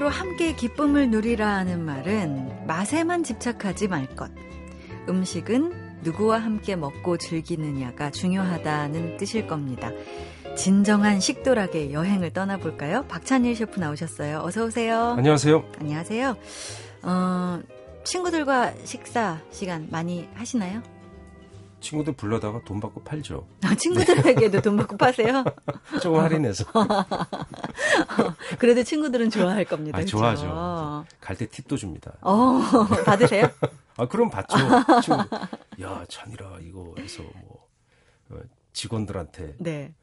음식으로 함께 기쁨을 누리라 하는 말은 맛에만 집착하지 말 것. 음식은 누구와 함께 먹고 즐기느냐가 중요하다는 뜻일 겁니다. 진정한 식도락의 여행을 떠나볼까요? 박찬일 셰프 나오셨어요. 어서 오세요. 안녕하세요. 안녕하세요. 어, 친구들과 식사 시간 많이 하시나요? 친구들 불러다가 돈 받고 팔죠. 아, 친구들에게도 돈 받고 파세요? 조금 할인해서 그래도 친구들은 좋아할 겁니다. 아? 좋아하죠. 갈 때 팁도 줍니다. 어, 받으세요? 아 그럼 받죠. 친구. 야 찬이라 이거 해서 뭐 어, 직원들한테 네.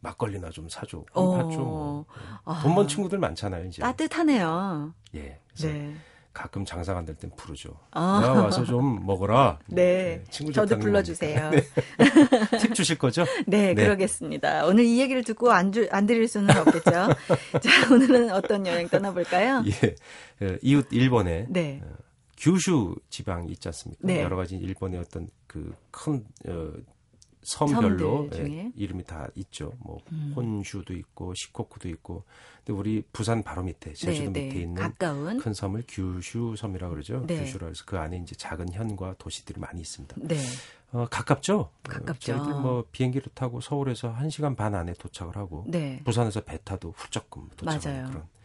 막걸리나 좀 사줘. 어. 받죠. 뭐. 아. 돈번 친구들 많잖아요 이제. 따뜻하네요. 예. 네. 가끔 장사가 안 될 땐 부르죠. 아. 야 와서 좀 먹어라. 네. 친구 저도 불러주세요. 네. 팁 주실 거죠? 네, 네. 그러겠습니다. 오늘 이 얘기를 듣고 안, 주, 안 드릴 수는 없겠죠. 자, 오늘은 어떤 여행 떠나볼까요? 예. 어, 이웃 일본에 네. 규슈 지방이 있지 않습니까? 네. 여러 가지 일본의 어떤 그큰 어, 섬별로. 예, 이름이 다 있죠. 뭐 음. 혼슈도 있고 시코쿠도 있고. 근데 우리 부산 바로 밑에 제주도 네, 밑에 네. 있는 가까운. 큰 섬을 규슈 섬이라고 그러죠. 네. 규슈라 해서 그 안에 이제 작은 현과 도시들이 많이 있습니다. 네. 어, 가깝죠? 가깝죠. 어, 저희들 뭐 비행기를 타고 서울에서 1시간 반 안에 도착을 하고 네. 부산에서 배 타도 훌쩍금 도착하는. 그런.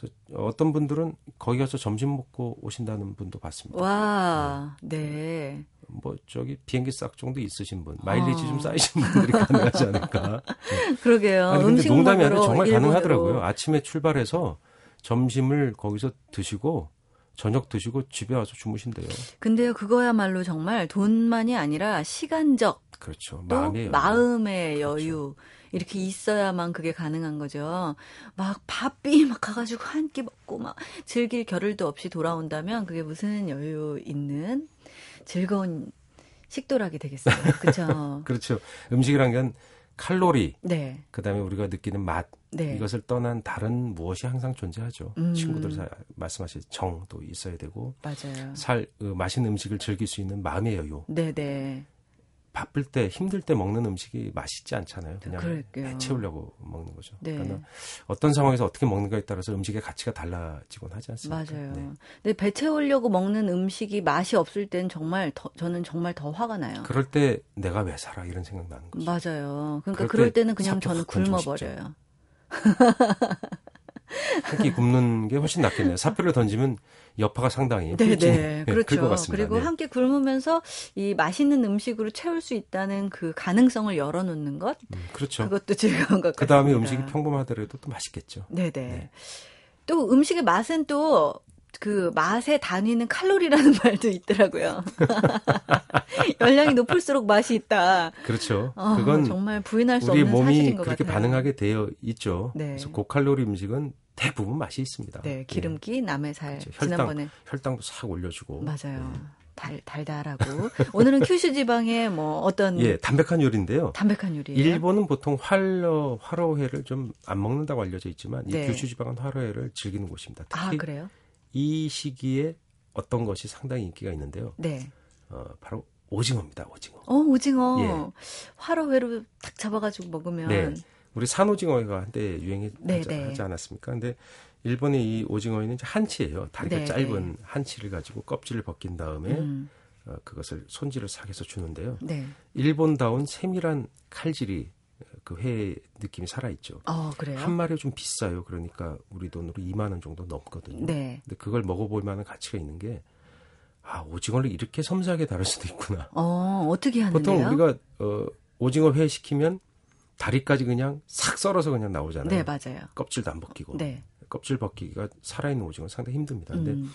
그래서 어떤 분들은 거기 가서 점심 먹고 오신다는 분도 봤습니다. 와, 네. 뭐 저기 비행기 싹 정도 있으신 분, 마일리지 아. 좀 쌓이신 분들이 가능하지 않을까. 그러게요. 아니 근데 농담이 아니라 정말 일본으로. 가능하더라고요. 아침에 출발해서 점심을 거기서 드시고 저녁 드시고 집에 와서 주무신대요. 근데요, 그거야말로 정말 돈만이 아니라 시간적 그렇죠. 또 마음의 여유. 마음의 그렇죠. 여유 이렇게 있어야만 그게 가능한 거죠. 막 바삐 막 가가지고 한 끼 먹고 막 즐길 겨를도 없이 돌아온다면 그게 무슨 여유 있는 즐거운 식도락이 되겠어요. 그렇죠. 그렇죠. 음식이란 건 칼로리, 네, 그다음에 우리가 느끼는 맛 네. 이것을 떠난 다른 무엇이 항상 존재하죠. 음. 친구들 사 말씀하신 정도 있어야 되고 맞아요. 살 어, 맛있는 음식을 즐길 수 있는 마음의 여유 네, 네. 바쁠 때 힘들 때 먹는 음식이 맛있지 않잖아요. 그냥 그럴게요. 배 채우려고 먹는 거죠. 네. 그러니까 어떤 상황에서 어떻게 먹는가에 따라서 음식의 가치가 달라지곤 하지 않습니까? 맞아요. 네. 근데 배 채우려고 먹는 음식이 맛이 없을 땐 정말 더, 저는 정말 더 화가 나요. 그럴 때 내가 왜 살아 이런 생각 나는 거죠. 맞아요. 그러니까 그럴 그럴 때 때는 그냥 저는 굶어버려요. 한끼 굶는 게 훨씬 낫겠네요. 사표를 던지면 여파가 상당히 네네. 필진이 클것 그렇죠. 같습니다. 그리고 네. 함께 굶으면서 이 맛있는 음식으로 채울 수 있다는 그 가능성을 열어놓는 것. 음, 그렇죠. 그것도 즐거운 것그 다음에 같습니다. 음식이 평범하더라도 또 맛있겠죠. 네네. 네. 또 음식의 맛은 또그 맛의 단위는 칼로리라는 말도 있더라고요. 열량이 높을수록 맛이 있다. 그렇죠. 어, 그건 정말 부인할 수 우리 없는 몸이 사실인 것 그렇게 같아요. 반응하게 되어 있죠. 네. 그래서 고칼로리 음식은 대부분 맛이 있습니다. 네, 기름기, 남의 살. 그렇죠. 혈당, 지난번에 혈당도 싹 올려주고. 맞아요. 네. 달 달달하고 오늘은 큐슈 지방의 뭐 어떤 예, 담백한 요리인데요. 담백한 요리예요. 일본은 보통 활로 화로회를 좀 안 먹는다고 알려져 있지만 네. 이 규슈 지방은 화로회를 즐기는 곳입니다. 특히 아 그래요? 이 시기에 어떤 것이 상당히 인기가 있는데요. 네. 어, 바로 오징어입니다. 오징어. 어 오징어 예. 화로회로 탁 잡아가지고 먹으면 네. 우리 산오징어가 한때 유행하지 네, 네. 않았습니까? 근데 일본의 이 오징어에는 한치예요. 다리가 네, 짧은 한치를 가지고 껍질을 벗긴 다음에 음, 어, 그것을 손질을 삭해서 주는데요. 네. 일본다운 세밀한 칼질이 그 회 느낌이 살아있죠. 어 그래요? 한 마리가 좀 비싸요. 그러니까 우리 돈으로 2만 원 정도 넘거든요. 네. 근데 그걸 먹어볼 만한 가치가 있는 게 아, 오징어를 이렇게 섬세하게 다룰 수도 있구나. 어 어떻게 하는데요? 보통 우리가 어, 오징어 회 시키면 다리까지 그냥 싹 썰어서 그냥 나오잖아요. 네 맞아요. 껍질도 안 벗기고. 네. 껍질 벗기기가 살아있는 오징어는 상당히 힘듭니다. 근데 음,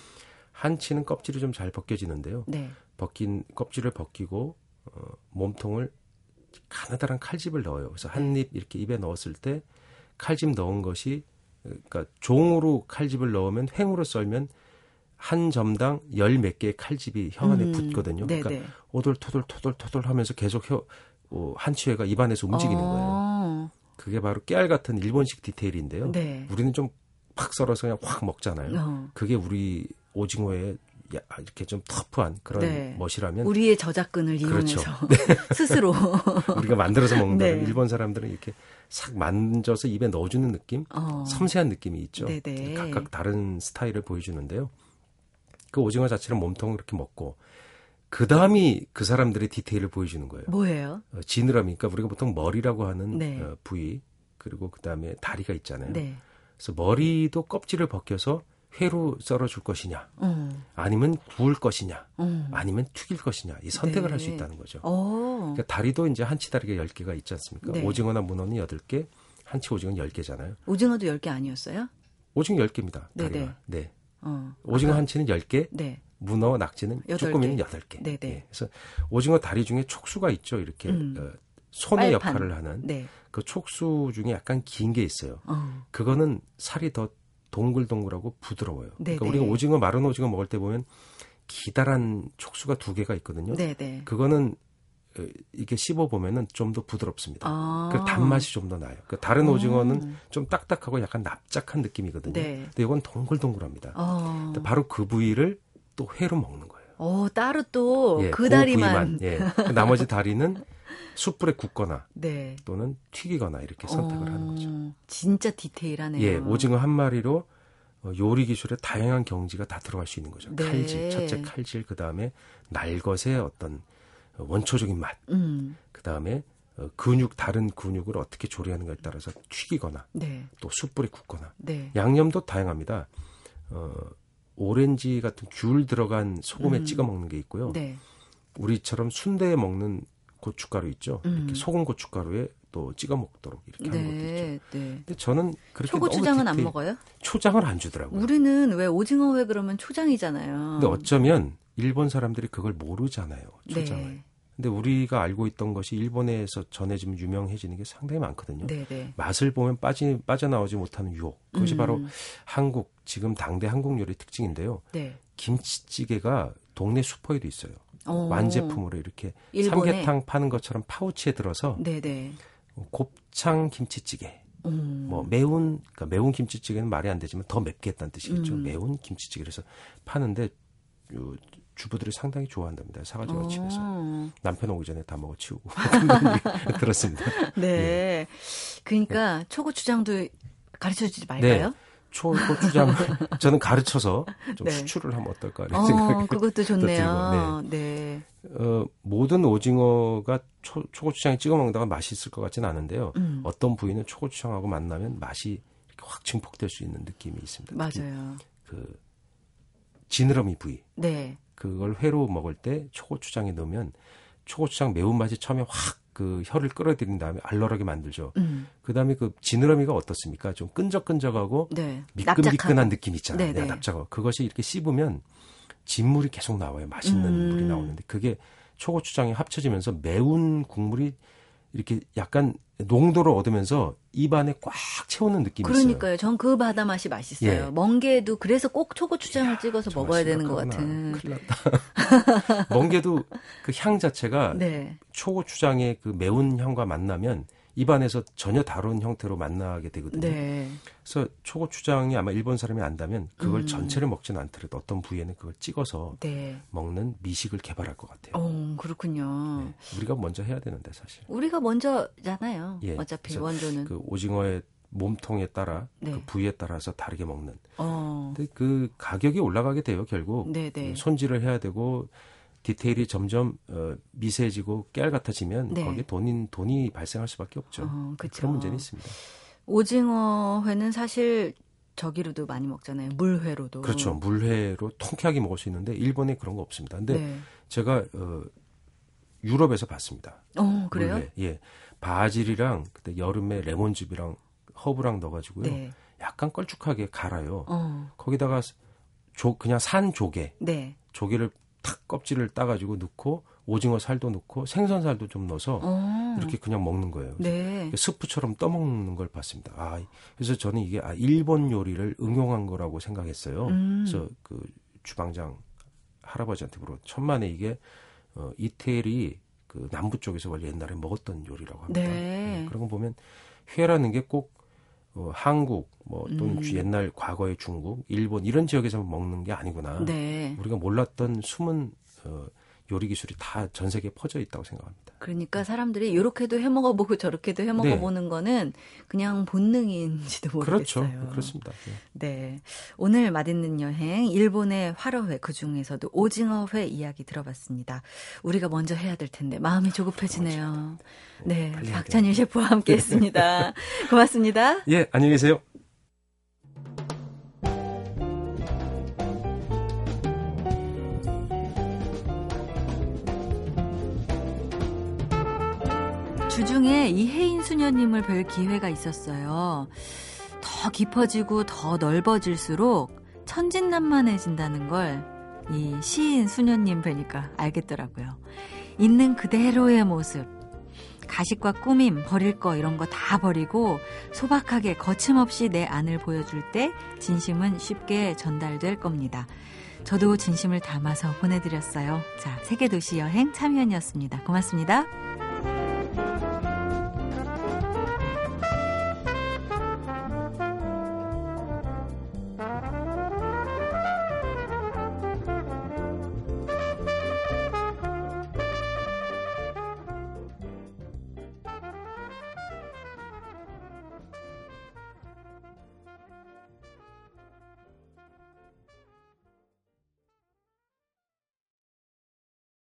한치는 껍질이 좀 잘 벗겨지는데요. 네. 벗긴 껍질을 벗기고 어, 몸통을 가느다란 칼집을 넣어요. 그래서 한 입 이렇게 입에 넣었을 때 칼집 넣은 것이 그러니까 종으로 칼집을 넣으면 횡으로 썰면 한 점당 열 몇 개의 칼집이 혀 안에 음, 붙거든요. 네, 그러니까 네. 오돌토돌 토돌 토돌 하면서 계속 혀 어, 한치회가 입안에서 움직이는 거예요. 어, 그게 바로 깨알 같은 일본식 디테일인데요. 네. 우리는 좀 팍 썰어서 그냥 확 먹잖아요. 어. 그게 우리 오징어의 야- 이렇게 좀 터프한 그런 네. 멋이라면 우리의 저작근을 그렇죠. 이용해서 스스로 우리가 만들어서 먹는 네. 일본 사람들은 이렇게 싹 만져서 입에 넣어주는 느낌, 어. 섬세한 느낌이 있죠. 네네. 각각 다른 스타일을 보여주는데요. 그 오징어 자체는 몸통을 이렇게 먹고 그 다음이 그 사람들의 디테일을 보여주는 거예요. 뭐예요? 어, 지느러미니까 우리가 보통 머리라고 하는 네. 어, 부위 그리고 그 다음에 다리가 있잖아요. 네. 그래서 머리도 껍질을 벗겨서 회로 썰어줄 것이냐, 어. 아니면 구울 것이냐, 어. 아니면 튀길 것이냐 이 선택을 네. 할수 있다는 거죠. 어. 그러니까 다리도 이제 한치 다리가 10 개가 있지 않습니까? 네. 오징어나 문어는 8 개, 한치 오징어는 10 개잖아요. 오징어도 10개 아니었어요? 오징어 10 개입니다. 네네. 다리가. 네. 어. 오징어 아까- 한치는 10 개, 네. 문어 낙지는 여덟 쭈꾸미는 개. 8개. 네 네. 예, 그래서 오징어 다리 중에 촉수가 있죠. 이렇게 음. 어, 손의 빨판. 역할을 하는 네. 그 촉수 중에 약간 긴 게 있어요. 어. 그거는 살이 더 동글동글하고 부드러워요. 그러니까 네네. 우리가 오징어 마른 오징어 먹을 때 보면 기다란 촉수가 두 개가 있거든요. 네, 네. 그거는 어, 이게 씹어 보면은 좀 더 부드럽습니다. 아. 그 단맛이 좀 더 나요. 그 다른 어. 오징어는 좀 딱딱하고 약간 납작한 느낌이거든요. 네. 근데 이건 동글동글합니다. 어. 바로 그 부위를 또 회로 먹는 거예요. 어, 따로 또 예, 그 다리만. 예. 그 나머지 다리는 숯불에 굽거나 네. 또는 튀기거나 이렇게 선택을 어, 하는 거죠. 진짜 디테일하네요. 예, 오징어 한 마리로 어, 요리 기술의 다양한 경지가 다 들어갈 수 있는 거죠. 네. 칼질, 첫째 칼질, 그 다음에 날것의 어떤 어, 원초적인 맛, 음. 그 다음에 어, 근육 다른 근육을 어떻게 조리하는가에 따라서 튀기거나 네. 또 숯불에 굽거나 네. 양념도 다양합니다. 어, 오렌지 같은 귤 들어간 소금에 음. 찍어 먹는 게 있고요. 네. 우리처럼 순대에 먹는 고춧가루 있죠. 음. 이렇게 소금 고춧가루에 또 찍어 먹도록 이렇게 하는 것도 있죠. 네. 네. 근데 저는 그렇게 초고추장은 너무 안 먹어요? 초장을 안 주더라고요. 우리는 왜 오징어 회 그러면 초장이잖아요. 근데 어쩌면 일본 사람들이 그걸 모르잖아요. 초장을. 네. 근데 우리가 알고 있던 것이 일본에서 전해지면 유명해지는 게 상당히 많거든요. 네, 네. 맛을 보면 빠지, 빠져나오지 못하는 유혹. 그것이 음. 바로 한국, 지금 당대 한국 요리 특징인데요. 네. 김치찌개가 동네 슈퍼에도 있어요. 어. 완제품으로 이렇게 일본에? 삼계탕 파는 것처럼 파우치에 들어서 네, 네. 곱창 김치찌개, 음. 뭐 매운 그러니까 매운 김치찌개는 말이 안 되지만 더 맵게 했다는 뜻이겠죠. 음. 매운 김치찌개 그래서 파는데 요, 주부들이 상당히 좋아한답니다. 사가지고 어. 집에서 남편 오기 전에 다 먹어 치우고 그런 얘기 들었습니다. 네. 그러니까 초고추장도 가르쳐 주지 말까요? 초고추장 저는 가르쳐서 좀 네. 수출을 하면 어떨까 이런 어, 생각이 그것도 좋네요. 들고, 네. 어, 모든 오징어가 초, 초고추장에 찍어 먹다가 맛있을 것 같지는 않은데요. 음. 어떤 부위는 초고추장하고 만나면 맛이 확 증폭될 수 있는 느낌이 있습니다. 맞아요. 그 지느러미 부위 네. 그걸 회로 먹을 때 초고추장에 넣으면 초고추장 매운맛이 처음에 확 그 혀를 끌어들인 다음에 알러하게 만들죠. 음. 그다음에 그 지느러미가 어떻습니까? 좀 끈적끈적하고 네. 미끈미끈한. 느낌 있잖아요. 네, 네. 납작하고 그것이 이렇게 씹으면 진물이 계속 나와요. 맛있는 음. 물이 나오는데 그게 초고추장이 합쳐지면서 매운 국물이 이렇게 약간 농도를 얻으면서 입안에 꽉 채우는 느낌이 있어요. 그러니까요. 전 그 바다 맛이 맛있어요. 예. 멍게도 그래서 꼭 초고추장을 찍어서 먹어야 되는 것. 같은. 큰일 났다. 멍게도 그 향 자체가 네. 초고추장의 그 매운 향과 만나면 입안에서 전혀 다른 형태로 만나게 되거든요. 네. 그래서 초고추장이 아마 일본 사람이 안다면 그걸 음. 전체를 먹지는 않더라도 어떤 부위에는 그걸 찍어서 네. 먹는 미식을 개발할 것 같아요. 어, 그렇군요. 네. 우리가 먼저 해야 되는데 사실 우리가 먼저잖아요. 예, 어차피 원조는. 그 오징어의 몸통에 따라 네. 그 부위에 따라서 다르게 먹는. 어. 근데 그 가격이 올라가게 돼요 결국. 네, 네. 음, 손질을 해야 되고 디테일이 점점 어, 미세해지고 깨알 같아지면 네. 거기에 돈이 돈이 발생할 수밖에 없죠. 어. 그런 문제는 있습니다. 오징어회는 사실 저기로도 많이 먹잖아요. 물회로도. 그렇죠. 물회로 통쾌하게 먹을 수 있는데 일본에 그런 거 없습니다. 근데 네. 제가 어, 유럽에서 봤습니다. 어, 그래요? 물회. 예. 바질이랑 그때 여름에 레몬즙이랑 허브랑 넣어가지고요. 네. 약간 걸쭉하게 갈아요. 어. 거기다가 조, 그냥 산 조개, 네. 조개를 탁 껍질을 따가지고 넣고 오징어 살도 넣고 생선 살도 좀 넣어서 어. 이렇게 그냥 먹는 거예요. 네. 스프처럼 떠먹는 걸 봤습니다. 아, 그래서 저는 이게 아, 일본 요리를 응용한 거라고 생각했어요. 음. 그래서 그 주방장 할아버지한테 물어 천만에 이게 어, 이태리 그 남부 쪽에서 원래 옛날에 먹었던 요리라고 합니다. 네. 그런 거 보면 회라는 게 꼭 어, 한국 뭐 또는 음. 주- 옛날 과거의 중국, 일본 이런 지역에서 먹는 게 아니구나. 네. 우리가 몰랐던 숨은 어, 요리 기술이 다 전 세계에 퍼져 있다고 생각합니다. 그러니까 사람들이 이렇게도 해 먹어보고 저렇게도 해 먹어보는 거는 그냥 본능인지도 그렇죠. 모르겠어요. 그렇습니다. 예. 네. 오늘 맛있는 여행, 일본의 화로회, 그 중에서도 오징어회 이야기 들어봤습니다. 우리가 먼저 해야 될 텐데, 마음이 조급해지네요. 네. 빨리 해야 박찬일 셰프와 함께 했습니다. 고맙습니다. 예, 안녕히 계세요. 주중에 이혜인 수녀님을 뵐 기회가 있었어요. 더 깊어지고 더 넓어질수록 천진난만해진다는 걸 이 시인 수녀님 뵈니까 알겠더라고요. 있는 그대로의 모습. 가식과 꾸밈, 버릴 거 이런 거 다 버리고 소박하게 거침없이 내 안을 보여줄 때 진심은 쉽게 전달될 겁니다. 저도 진심을 담아서 보내드렸어요. 자, 세계도시 여행 참여연이었습니다. 고맙습니다.